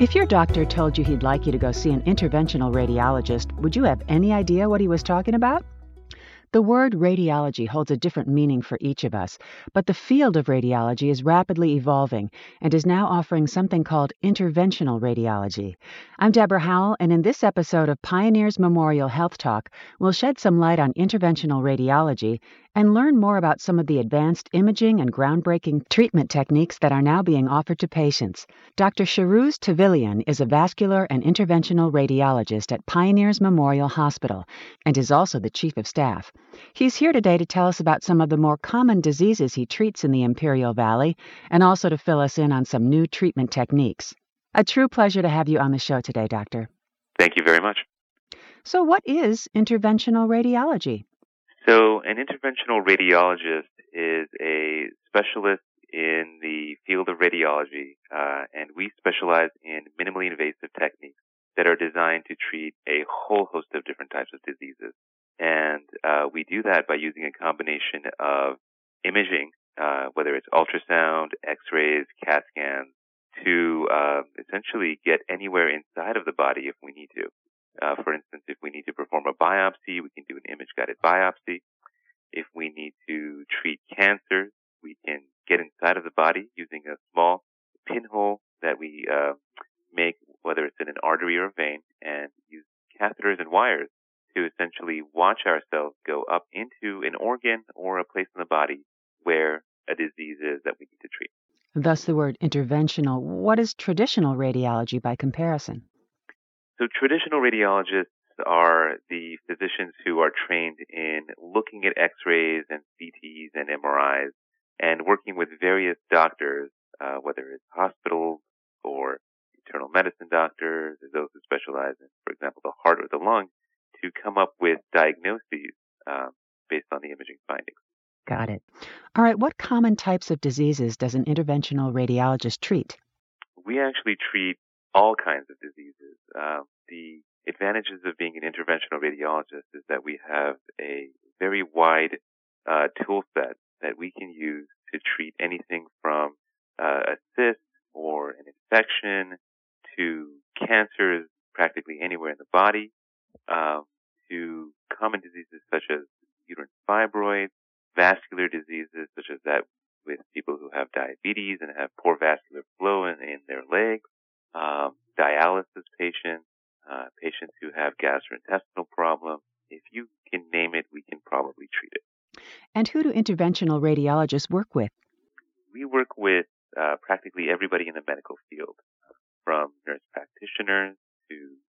If your doctor told you he'd like you to go see an interventional radiologist, would you have any idea what he was talking about? The word radiology holds a different meaning for each of us, but the field of radiology is rapidly evolving and is now offering something called interventional radiology. I'm Deborah Howell, and in this episode of Pioneers Memorial Health Talk, we'll shed some light on interventional radiology and learn more about some of the advanced imaging and groundbreaking treatment techniques that are now being offered to patients. Dr. Shahrouz Tahvilian is a vascular and interventional radiologist at Pioneers Memorial Hospital and is also the chief of staff. He's here today to tell us about some of the more common diseases he treats in the Imperial Valley and also to fill us in on some new treatment techniques. A true pleasure to have you on the show today, Doctor. Thank you very much. So, what is interventional radiology? So, an interventional radiologist is a specialist in the field of radiology, uh, and we specialize in minimally invasive techniques that are designed to treat a whole host of different types of diseases. And uh, we do that by using a combination of imaging, uh, whether it's ultrasound, X-rays, CAT scans, to uh, essentially get anywhere inside of the body if we need to. Uh, for instance, if we need to perform a biopsy, we can do an image-guided biopsy. If we need to treat cancer, we can get inside of the body using a small pinhole that we uh, make, whether it's in an artery or a vein, and use catheters and wires to essentially watch ourselves go up into an organ or a place in the body where a disease is that we need to treat. Thus, the word interventional. What is traditional radiology by comparison? So traditional radiologists are the physicians who are trained in looking at x-rays and CTs and MRIs and working with various doctors, uh, whether it's hospitals or internal medicine doctors or those who specialize in, for example, the heart or the lung, to come up with diagnoses um, based on the imaging findings. Got it. All right, what common types of diseases does an interventional radiologist treat? We actually treat all kinds of diseases. Uh, the advantages of being an interventional radiologist is that we have a very wide uh, tool set that we can use to treat anything from uh, a cyst or an infection to cancers practically anywhere in the body, um, to common diseases such as uterine fibroids, vascular diseases such as that with people who have diabetes and have poor vascular flow in, in their legs, um, dialysis patients, uh, patients who have gastrointestinal problems. If you can name it, we can probably treat it. And who do interventional radiologists work with? We work with uh, practically everybody in the medical field, from nurse practitioners to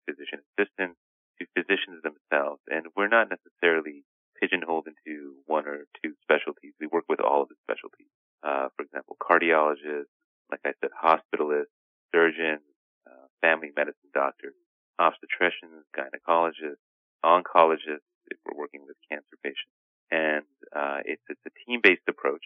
physician assistants to physicians themselves. And we're not necessarily pigeonholed into one or two specialties. We work with all of the specialties. Uh, for example, cardiologists, like I said, hospitalists, medicine doctors, obstetricians, gynecologists, oncologists, if we're working with cancer patients. And uh, it's, it's a team-based approach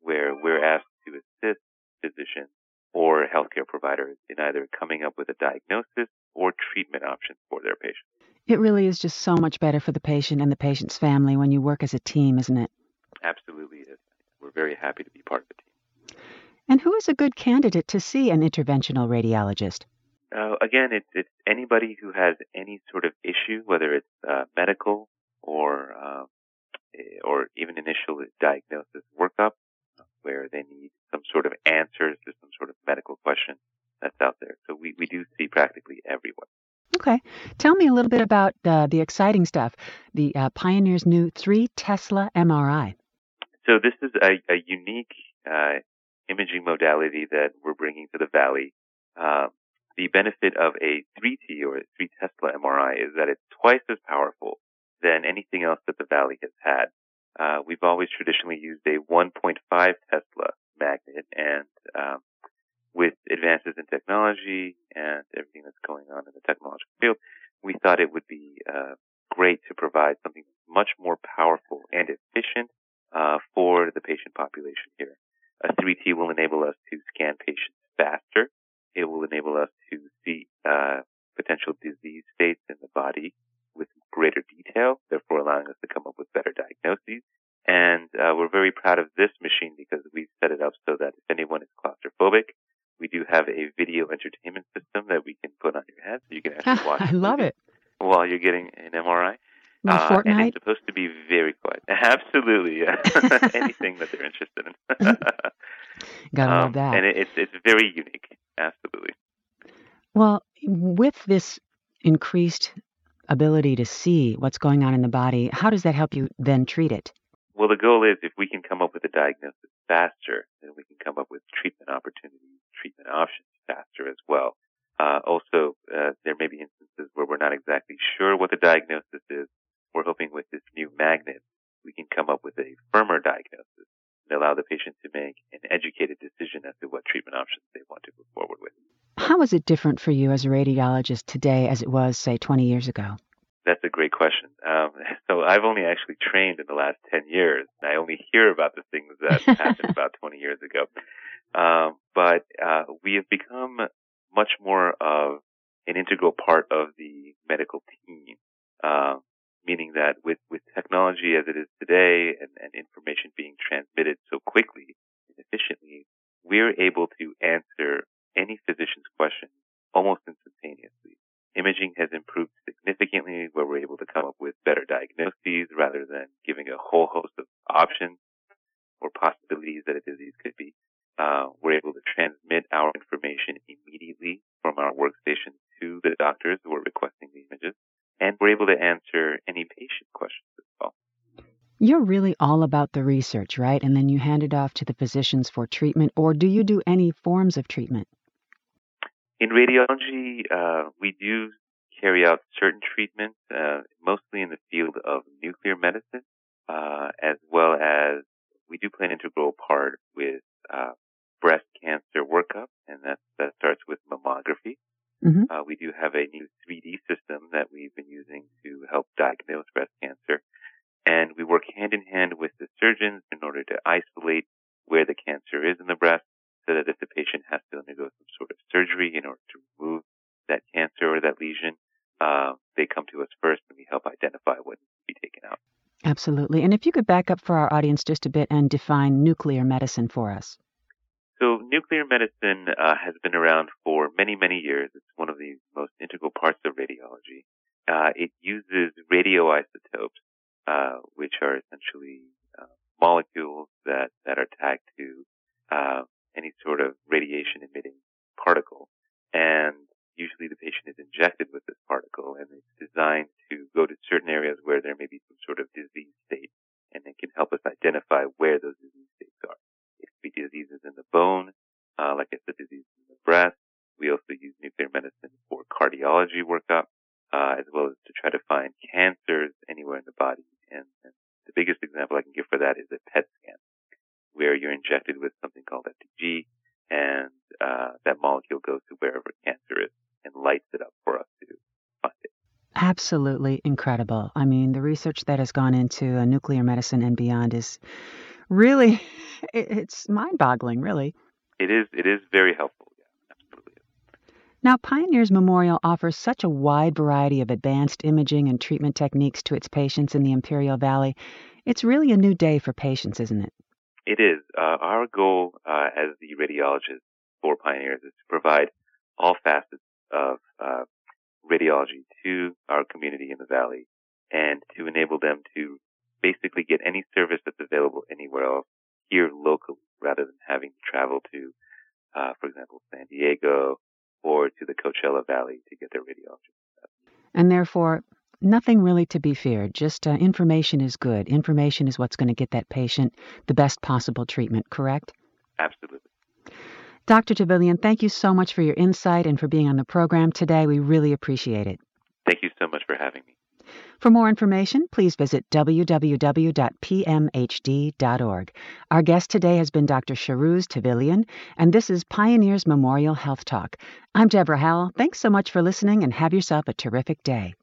where we're asked to assist physicians or healthcare providers in either coming up with a diagnosis or treatment options for their patients. It really is just so much better for the patient and the patient's family when you work as a team, isn't it? Absolutely is. We're very happy to be part of the team. And who is a good candidate to see an interventional radiologist? Uh, again, it's, it's anybody who has any sort of issue, whether it's uh, medical or um, eh, or even initial diagnosis workup, where they need some sort of answers to some sort of medical question that's out there. So we, we do see practically everyone. Okay. Tell me a little bit about uh, the exciting stuff, the uh, Pioneer's new 3 Tesla MRI. So this is a, a unique uh, imaging modality that we're bringing to the Valley. Um, the benefit of a 3T or a 3 Tesla MRI is that it's twice as powerful than anything else that the Valley has had. Uh, we've always traditionally used a 1.5 Tesla magnet, and um, with advances in technology and everything that's going on in the technological field, we thought it would be uh, great to provide something much more powerful and efficient uh, for the patient population here. A 3T will enable us to scan patients faster it will enable us to see uh, potential disease states in the body with greater detail, therefore allowing us to come up with better diagnoses. And uh, we're very proud of this machine because we've set it up so that if anyone is claustrophobic we do have a video entertainment system that we can put on your head so you can actually watch. I love it. While you're getting an MRI. Uh, Fortnite? and it's supposed to be very quiet. Absolutely, yeah. anything that they're interested in. Gotta um, love that. And it, it's it's very unique. Absolutely. Well, with this increased ability to see what's going on in the body, how does that help you then treat it? Well, the goal is if we can come up with a diagnosis faster, then we can come up with treatment opportunities, treatment options faster as well. Uh, also, uh, there may be instances where we're not exactly sure what the diagnosis is. We're hoping with this new magnet, we can come up with a firmer diagnosis and allow the patient to make an educated decision as to what treatment options they want to move forward with. How is it different for you as a radiologist today as it was, say, 20 years ago? That's a great question. Um, so I've only actually trained in the last 10 years. I only hear about the things that happened about 20 years ago. Um, but uh, we have become much more of an integral part of the medical team, uh, meaning that with, with technology as it is today and, and information being transmitted so quickly and efficiently, we're able to answer any physician's question almost instantaneously. Imaging has improved significantly where we're able to come up with better diagnoses rather than giving a whole host of options or possibilities that a disease could be. Uh, we're able to transmit our information immediately from our workstation to the doctors who are requesting the images, and we're able to answer any patient questions as well. You're really all about the research, right? And then you hand it off to the physicians for treatment, or do you do any forms of treatment? In radiology, uh, we do carry out certain treatments, uh, mostly in the field of nuclear medicine, uh, as well as we do play an integral part with uh, breast cancer workup, and that that starts with mammography. Mm-hmm. Uh, we do have a new 3D system that we've been using to help diagnose breast cancer, and we work hand in hand with the surgeons in order to isolate where the cancer is in the breast, so that if the patient has to undergo some sort of surgery in order to remove that cancer or that lesion, uh, they come to us first, and we help identify what needs to be taken out. Absolutely. And if you could back up for our audience just a bit and define nuclear medicine for us. So nuclear medicine uh, has been around for many, many years. It's one of the most integral parts of radiology. Uh, it uses radioisotopes, uh, which are essentially uh, molecules that, that are tagged to uh, any sort of radiation emitting particle. And usually the patient is injected with this particle and it's designed to go to certain areas where there may be some sort of disease state and it can help us identify where those disease states are. It could be diseases in the bone, uh, like I said, diseases in the breast. We also use nuclear medicine for cardiology workup, uh, as well as to try to find cancers anywhere in the body. And, and the biggest example I can give for that is a PET scan, where you're injected with something called FDG, and uh, that molecule goes to wherever cancer is and lights it up for us to find it. Absolutely incredible. I mean, the research that has gone into uh, nuclear medicine and beyond is really, it's mind boggling, really. It is, it is very helpful. Now, Pioneers Memorial offers such a wide variety of advanced imaging and treatment techniques to its patients in the Imperial Valley. It's really a new day for patients, isn't it? It is. Uh, our goal uh, as the radiologist for Pioneers is to provide all facets of uh, radiology to our community in the valley and to enable them to basically get any service that's available anywhere else here locally rather than having to travel to, uh, for example, San Diego or to the Coachella Valley to get their radiology. And therefore, nothing really to be feared. Just uh, information is good. Information is what's going to get that patient the best possible treatment, correct? Absolutely. Dr. Tahvilian, thank you so much for your insight and for being on the program today. We really appreciate it. Thank you so much for having me. For more information, please visit www.pmhd.org. Our guest today has been Dr. Shahrouz Tahvilian, and this is Pioneers Memorial Health Talk. I'm Deborah Howell. Thanks so much for listening and have yourself a terrific day.